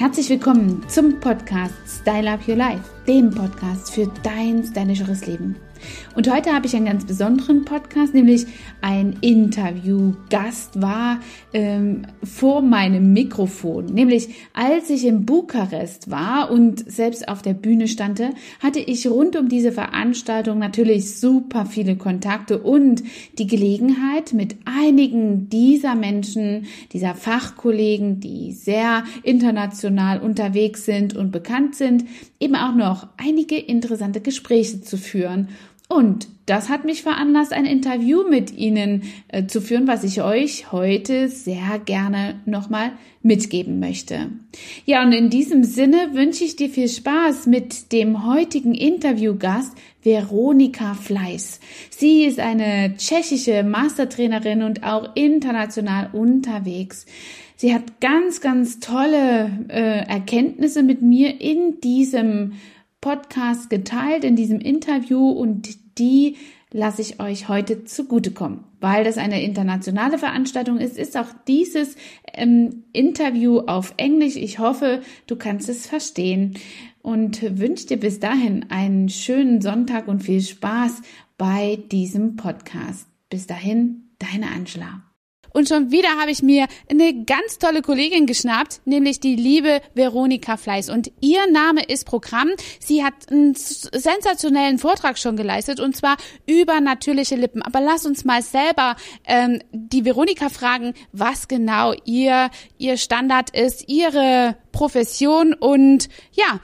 Herzlich willkommen zum Podcast Style Up Your Life, dem Podcast für dein stylischeres Leben. Und heute habe ich einen ganz besonderen Podcast, nämlich ein Interview. Gast war ähm, vor meinem Mikrofon. Nämlich als ich in Bukarest war und selbst auf der Bühne stande, hatte ich rund um diese Veranstaltung natürlich super viele Kontakte und die Gelegenheit, mit einigen dieser Menschen, dieser Fachkollegen, die sehr international unterwegs sind und bekannt sind, eben auch noch einige interessante Gespräche zu führen. Und das hat mich veranlasst, ein Interview mit Ihnen äh, zu führen, was ich euch heute sehr gerne nochmal mitgeben möchte. Ja, und in diesem Sinne wünsche ich dir viel Spaß mit dem heutigen Interviewgast Veronika Fleiß. Sie ist eine tschechische Mastertrainerin und auch international unterwegs. Sie hat ganz, ganz tolle äh, Erkenntnisse mit mir in diesem Podcast geteilt, in diesem Interview und die lasse ich euch heute zugutekommen. Weil das eine internationale Veranstaltung ist, ist auch dieses ähm, Interview auf Englisch. Ich hoffe, du kannst es verstehen und wünsche dir bis dahin einen schönen Sonntag und viel Spaß bei diesem Podcast. Bis dahin, deine Angela. Und schon wieder habe ich mir eine ganz tolle Kollegin geschnappt, nämlich die liebe Veronika Fleiß. Und ihr Name ist Programm. Sie hat einen sensationellen Vortrag schon geleistet und zwar über natürliche Lippen. Aber lass uns mal selber ähm, die Veronika fragen, was genau ihr, ihr Standard ist, ihre Profession und ja,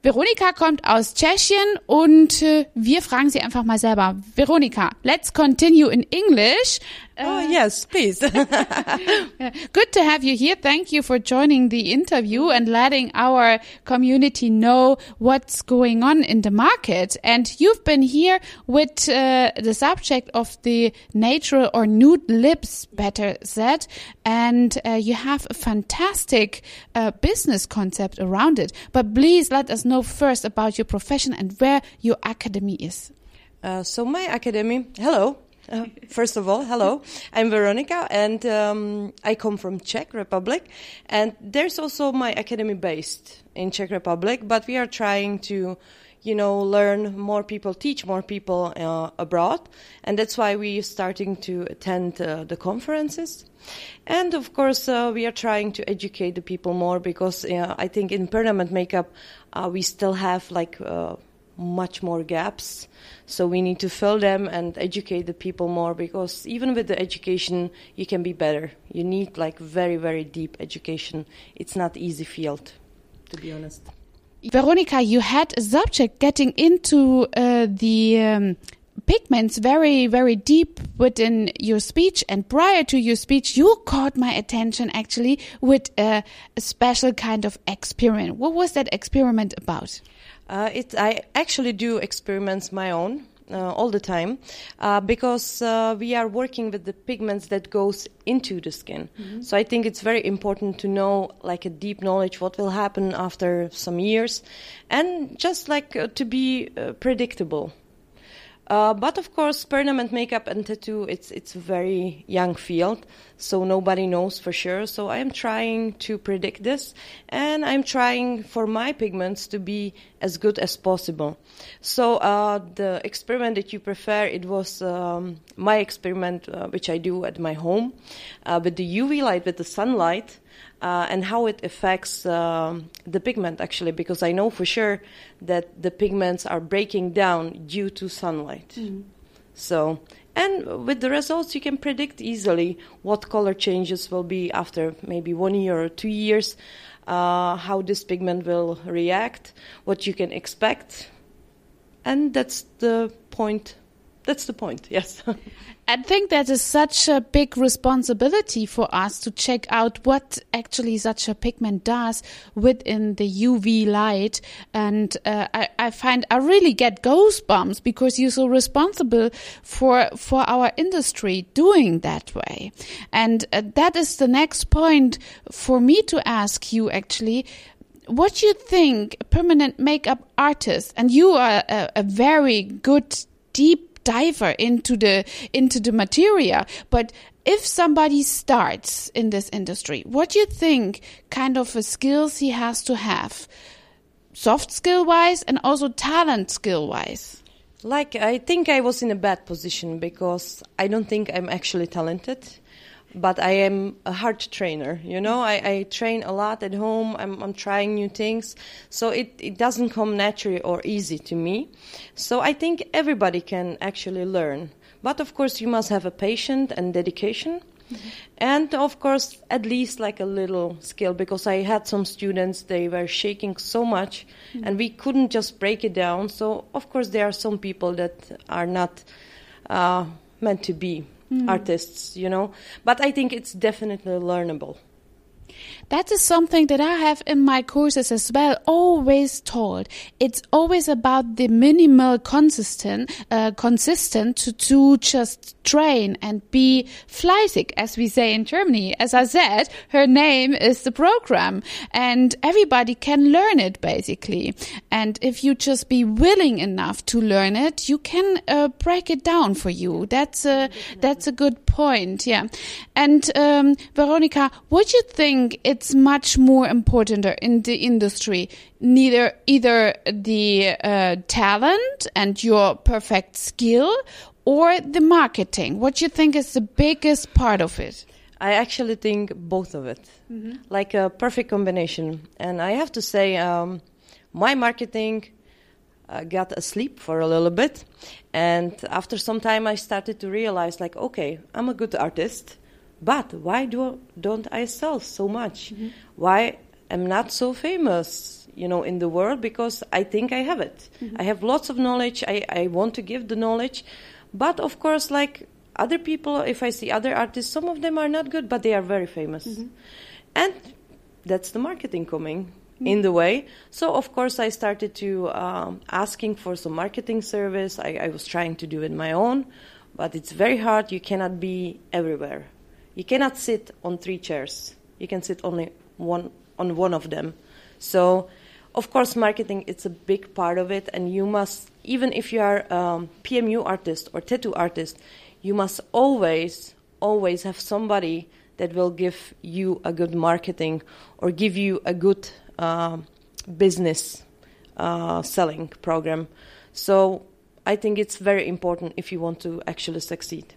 Veronika kommt aus Tschechien und äh, wir fragen sie einfach mal selber. Veronika, let's continue in English. Oh, uh, yes, please. Good to have you here. Thank you for joining the interview and letting our community know what's going on in the market. And you've been here with uh, the subject of the natural or nude lips, better said. And uh, you have a fantastic uh, business concept around it. But please let us know first about your profession and where your academy is. Uh, so my academy, hello. Uh, first of all, hello. I'm Veronica, and um, I come from Czech Republic. And there's also my academy based in Czech Republic, but we are trying to, you know, learn more people, teach more people uh, abroad, and that's why we're starting to attend uh, the conferences. And of course, uh, we are trying to educate the people more because uh, I think in permanent makeup uh, we still have like much more gaps. So we need to fill them and educate the people more because even with the education, you can be better. You need like very, very deep education. It's not easy field, to be honest. Veronica, you had a subject getting into uh, the um, pigments very, very deep within your speech. And prior to your speech, you caught my attention actually with a, a special kind of experiment. What was that experiment about? Uh, it, I actually do experiments my own. Uh, all the time uh, because uh, we are working with the pigments that goes into the skin mm-hmm. so i think it's very important to know like a deep knowledge what will happen after some years and just like uh, to be uh, predictable uh, but of course, permanent makeup and tattoo, it's, it's a very young field, so nobody knows for sure. So I'm trying to predict this, and I'm trying for my pigments to be as good as possible. So uh, the experiment that you prefer, it was um, my experiment, uh, which I do at my home, uh, with the UV light, with the sunlight uh, and how it affects uh, the pigment actually because i know for sure that the pigments are breaking down due to sunlight mm. so and with the results you can predict easily what color changes will be after maybe one year or two years uh, how this pigment will react what you can expect. And that's the point that's the point, yes. I think that is such a big responsibility for us to check out what actually such a pigment does within the UV light. And uh, I, I, find I really get goosebumps because you're so responsible for for our industry doing that way. And uh, that is the next point for me to ask you actually what you think a permanent makeup artist and you are a, a very good deep diver into the into the materia but if somebody starts in this industry, what do you think kind of skills he has to have? Soft skill wise and also talent skill wise? Like, I think I was in a bad position because I don't think I'm actually talented but I am a hard trainer. You know, I, I train a lot at home. I'm, I'm, trying new things, so it, it doesn't come naturally or easy to me. So I think everybody can actually learn, but of course you must have a patience and dedication. Mm-hmm. And of course, at least like a little skill, because I had some students, they were shaking so much, mm-hmm. and we couldn't just break it down. So, of course, there are some people that are not uh, meant to be mm. artists, you know. But I think it's definitely learnable. That is something that I have in my courses as well, always told. It's always about the minimal consistent, uh, consistent to, to just train and be fleißig, as we say in Germany. As I said, her name is the program and everybody can learn it basically. And if you just be willing enough to learn it, you can uh, break it down for you. That's a, that's a good point. Yeah. And, um, Veronica, what do you think it's much more important in the industry? Neither, either the uh, talent and your perfect skill or the marketing? What you think is the biggest part of it? I actually think both of it, mm-hmm. like a perfect combination. And I have to say, um, my marketing uh, got asleep for a little bit. And after some time, I started to realize, like, okay, I'm a good artist, but why do don't I sell so much? Mm-hmm. Why am not so famous? You know, in the world because I think I have it. Mm-hmm. I have lots of knowledge. I, I want to give the knowledge, but of course, like other people, if I see other artists, some of them are not good, but they are very famous. Mm-hmm. And that's the marketing coming mm-hmm. in the way. So of course, I started to um, asking for some marketing service. I, I was trying to do it my own, but it's very hard. You cannot be everywhere. You cannot sit on three chairs. You can sit only one on one of them. So of course, marketing it's a big part of it, and you must even if you are um, PMU artist or tattoo artist, you must always always have somebody that will give you a good marketing or give you a good uh, business uh, selling program. So I think it's very important if you want to actually succeed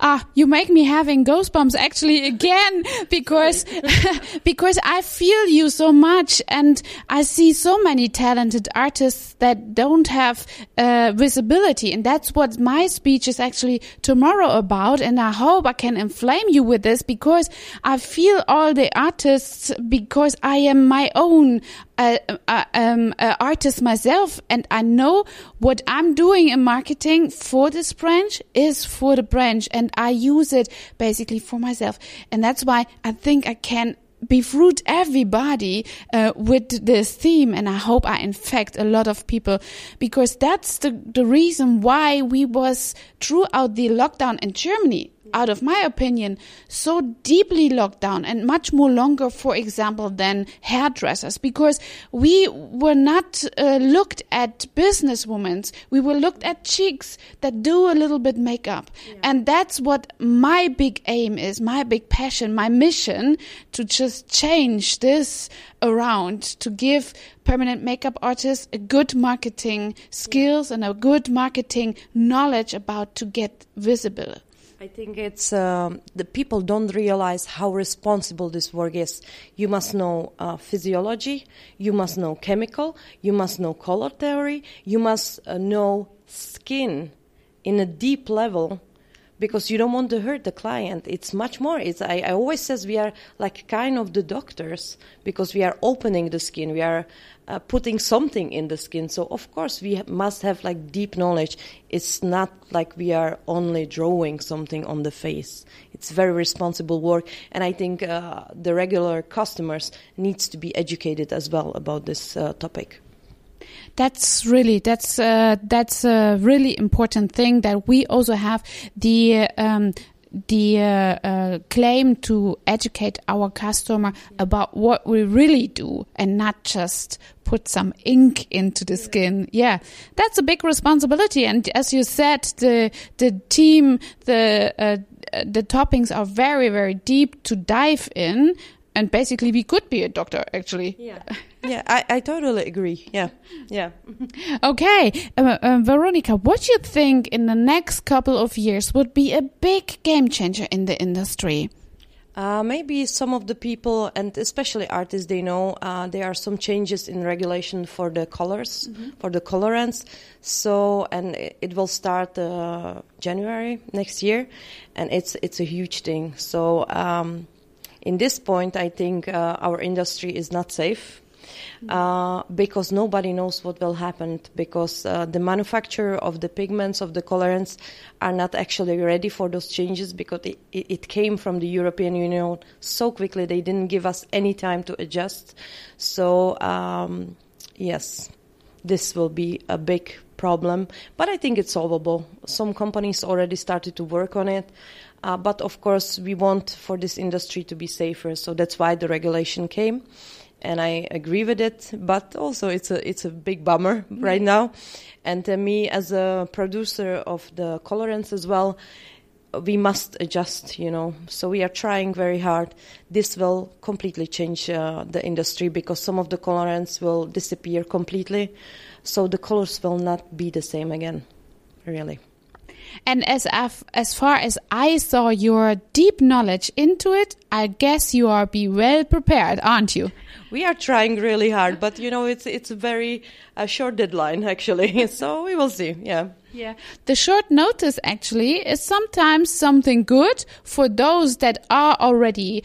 ah, you make me having goosebumps actually again because, because I feel you so much and I see so many talented artists that don't have uh, visibility. And that's what my speech is actually tomorrow about. And I hope I can inflame you with this because I feel all the artists because I am my own uh, uh, um, artist myself, and I know what I'm doing in marketing for this branch is for the branch, and I use it basically for myself. And that's why I think I can befruit everybody uh, with this theme and i hope i infect a lot of people because that's the, the reason why we was throughout the lockdown in germany out of my opinion, so deeply locked down and much more longer, for example, than hairdressers, because we were not uh, looked at businesswomen. We were looked at chicks that do a little bit makeup. Yeah. And that's what my big aim is, my big passion, my mission to just change this around, to give permanent makeup artists a good marketing skills yeah. and a good marketing knowledge about to get visible. I think it's um, the people don't realize how responsible this work is. You must know uh, physiology, you must know chemical, you must know color theory, you must uh, know skin in a deep level because you don't want to hurt the client. It's much more. It's I, I always says we are like kind of the doctors because we are opening the skin. We are uh, putting something in the skin. So of course we must have like deep knowledge. It's not like we are only drawing something on the face. It's very responsible work, and I think uh, the regular customers needs to be educated as well about this uh, topic. That's really that's uh, that's a really important thing that we also have the um, the uh, uh, claim to educate our customer about what we really do and not just put some ink into the skin. Yeah, that's a big responsibility. And as you said, the the team, the uh, the topics are very, very deep to dive in. And basically, we could be a doctor, actually. Yeah, yeah, I, I totally agree. Yeah, yeah. okay, uh, uh, Veronica, what do you think in the next couple of years would be a big game changer in the industry? Uh, maybe some of the people, and especially artists, they know uh, there are some changes in regulation for the colors, mm-hmm. for the colorants. So, and it, it will start uh, January next year, and it's it's a huge thing. So, um, in this point, I think uh, our industry is not safe uh, because nobody knows what will happen because uh, the manufacturer of the pigments of the colorants are not actually ready for those changes because it, it came from the European Union so quickly they didn't give us any time to adjust. So um, yes, this will be a big problem, but I think it's solvable. Some companies already started to work on it. Uh, but of course, we want for this industry to be safer, so that's why the regulation came and I agree with it. But also, it's a it's a big bummer mm-hmm. right now. And uh, me, as a producer of the colorants as well, we must adjust. You know, so we are trying very hard. This will completely change uh, the industry because some of the colorants will disappear completely. So the colors will not be the same again, really. And as as far as I saw your deep knowledge into it, I guess you are be well prepared, aren't you? We are trying really hard, but you know it's it's a very short deadline actually. so we will see. Yeah. Yeah. The short notice actually is sometimes something good for those that are already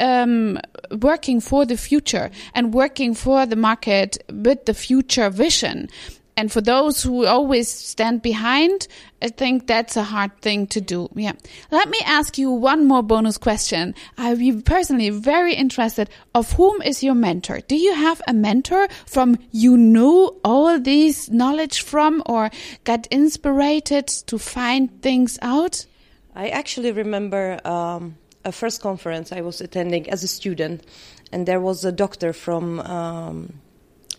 um, working for the future and working for the market with the future vision. And for those who always stand behind, I think that's a hard thing to do. Yeah. Let me ask you one more bonus question. Be personally very interested of whom is your mentor? Do you have a mentor from you knew all these knowledge from or got inspired to find things out? I actually remember um, a first conference I was attending as a student, and there was a doctor from um,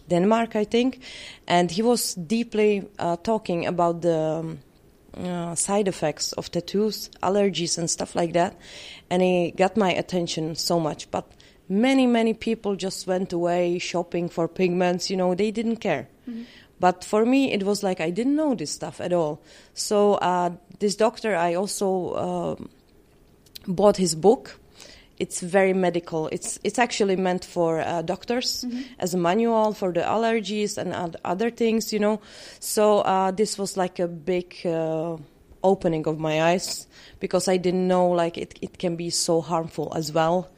Denmark, I think, and he was deeply uh, talking about the um, uh, side effects of tattoos, allergies, and stuff like that, and he got my attention so much. But many, many people just went away shopping for pigments. You know, they didn't care. Mm-hmm. But for me, it was like I didn't know this stuff at all. So uh, this doctor, I also uh, bought his book it's very medical. It's it's actually meant for uh, doctors mm-hmm. as a manual for the allergies and other things, you know. So uh, this was like a big uh, opening of my eyes because I didn't know like it it can be so harmful as well.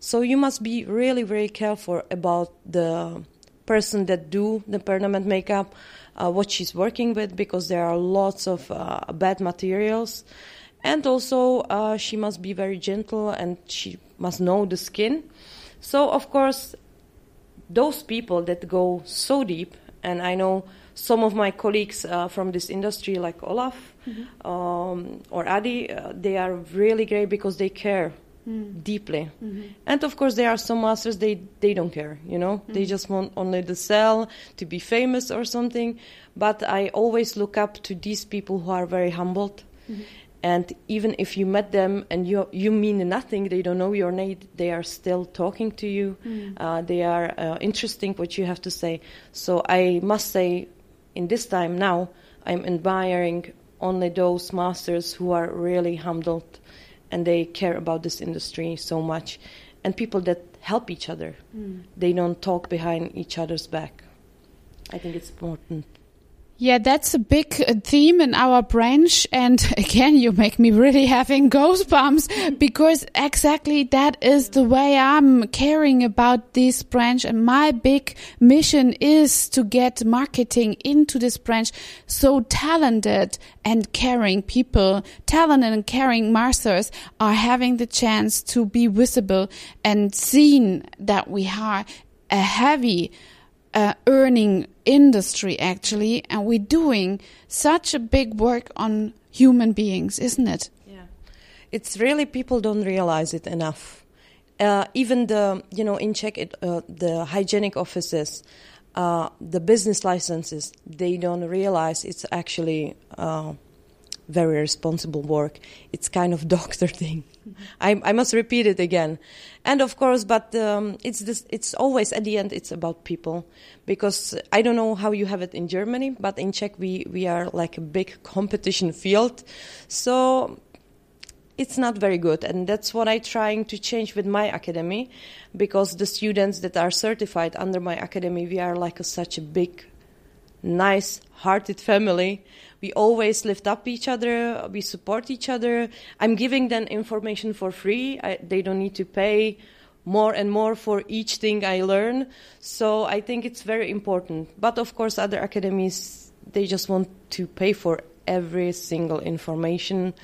So you must be really very careful about the person that do the permanent makeup, uh, what she's working with because there are lots of uh, bad materials and also uh, she must be very gentle and she must know the skin. So, of course, those people that go so deep, and I know some of my colleagues uh, from this industry, like Olaf mm-hmm. um, or Adi, uh, they are really great because they care mm. deeply. Mm-hmm. And of course, there are some masters they they don't care. You know, mm-hmm. they just want only the sell to be famous or something. But I always look up to these people who are very humbled. And even if you met them and you you mean nothing, they don't know your name, they are still talking to you. Mm. Uh, they are uh, interesting what you have to say. So I must say, in this time now, I'm admiring only those masters who are really humbled and they care about this industry so much, and people that help each other. Mm. They don't talk behind each other's back. I think it's important. Yeah, that's a big uh, theme in our branch. And again, you make me really having goosebumps because exactly that is the way I'm caring about this branch. And my big mission is to get marketing into this branch. So talented and caring people, talented and caring masters are having the chance to be visible and seen that we are a heavy uh, earning industry actually, and we're doing such a big work on human beings, isn't it? Yeah, it's really people don't realize it enough. Uh, even the you know in Czech it, uh, the hygienic offices, uh, the business licenses, they don't realize it's actually uh, very responsible work. It's kind of doctor thing. I, I must repeat it again. And of course, but um, it's this, it's always at the end, it's about people. Because I don't know how you have it in Germany, but in Czech, we, we are like a big competition field. So it's not very good. And that's what I'm trying to change with my academy. Because the students that are certified under my academy, we are like a, such a big, nice hearted family. We always lift up each other we support each other. I'm giving them information for free. I, they don't need to pay more and more for each thing i learn. So i think it's very important. But of course other academies they just want to pay for every single information.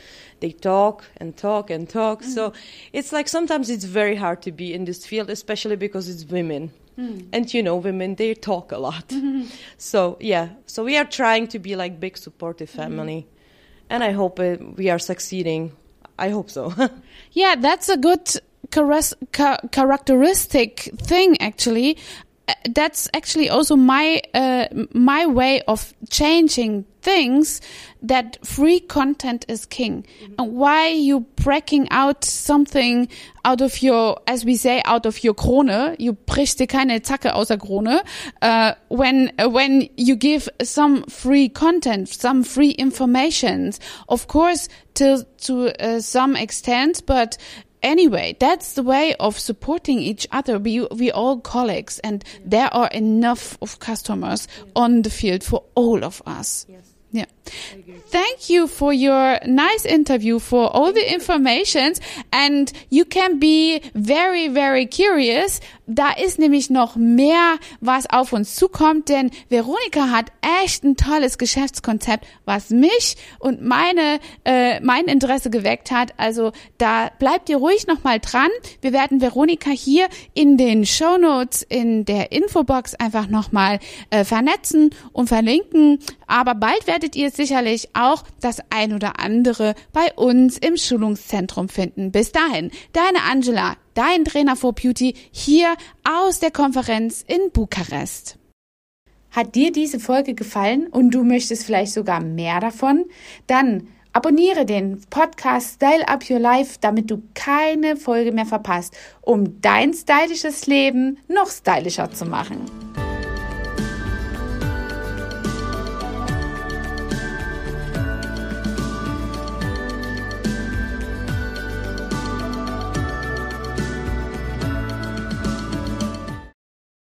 They talk and talk and talk. Mm-hmm. so it's like sometimes it's very hard to be in this field especially because it's women Mm. And you know, women they talk a lot. Mm-hmm. So yeah, so we are trying to be like big supportive mm-hmm. family, mm-hmm. and I hope it, we are succeeding. I hope so. yeah, that's a good char- characteristic thing actually. Uh, that's actually also my uh, my way of changing things that free content is king mm-hmm. and why you breaking out something out of your as we say out of your krone you brichst dir keine zacke außer krone uh, when when you give some free content some free informations of course to to uh, some extent but anyway, that's the way of supporting each other. We we all colleagues, and yeah. there are enough of customers yeah. on the field for all of us. Yes. Yeah. Thank you for your nice interview, for all the informations. And you can be very, very curious. Da ist nämlich noch mehr, was auf uns zukommt, denn Veronika hat echt ein tolles Geschäftskonzept, was mich und meine, äh, mein Interesse geweckt hat. Also da bleibt ihr ruhig nochmal dran. Wir werden Veronika hier in den Show Notes, in der Infobox einfach nochmal äh, vernetzen und verlinken. Aber bald werdet ihr sicherlich auch das ein oder andere bei uns im Schulungszentrum finden. Bis dahin, deine Angela, dein Trainer for Beauty hier aus der Konferenz in Bukarest. Hat dir diese Folge gefallen und du möchtest vielleicht sogar mehr davon? Dann abonniere den Podcast Style Up Your Life, damit du keine Folge mehr verpasst, um dein stylisches Leben noch stylischer zu machen.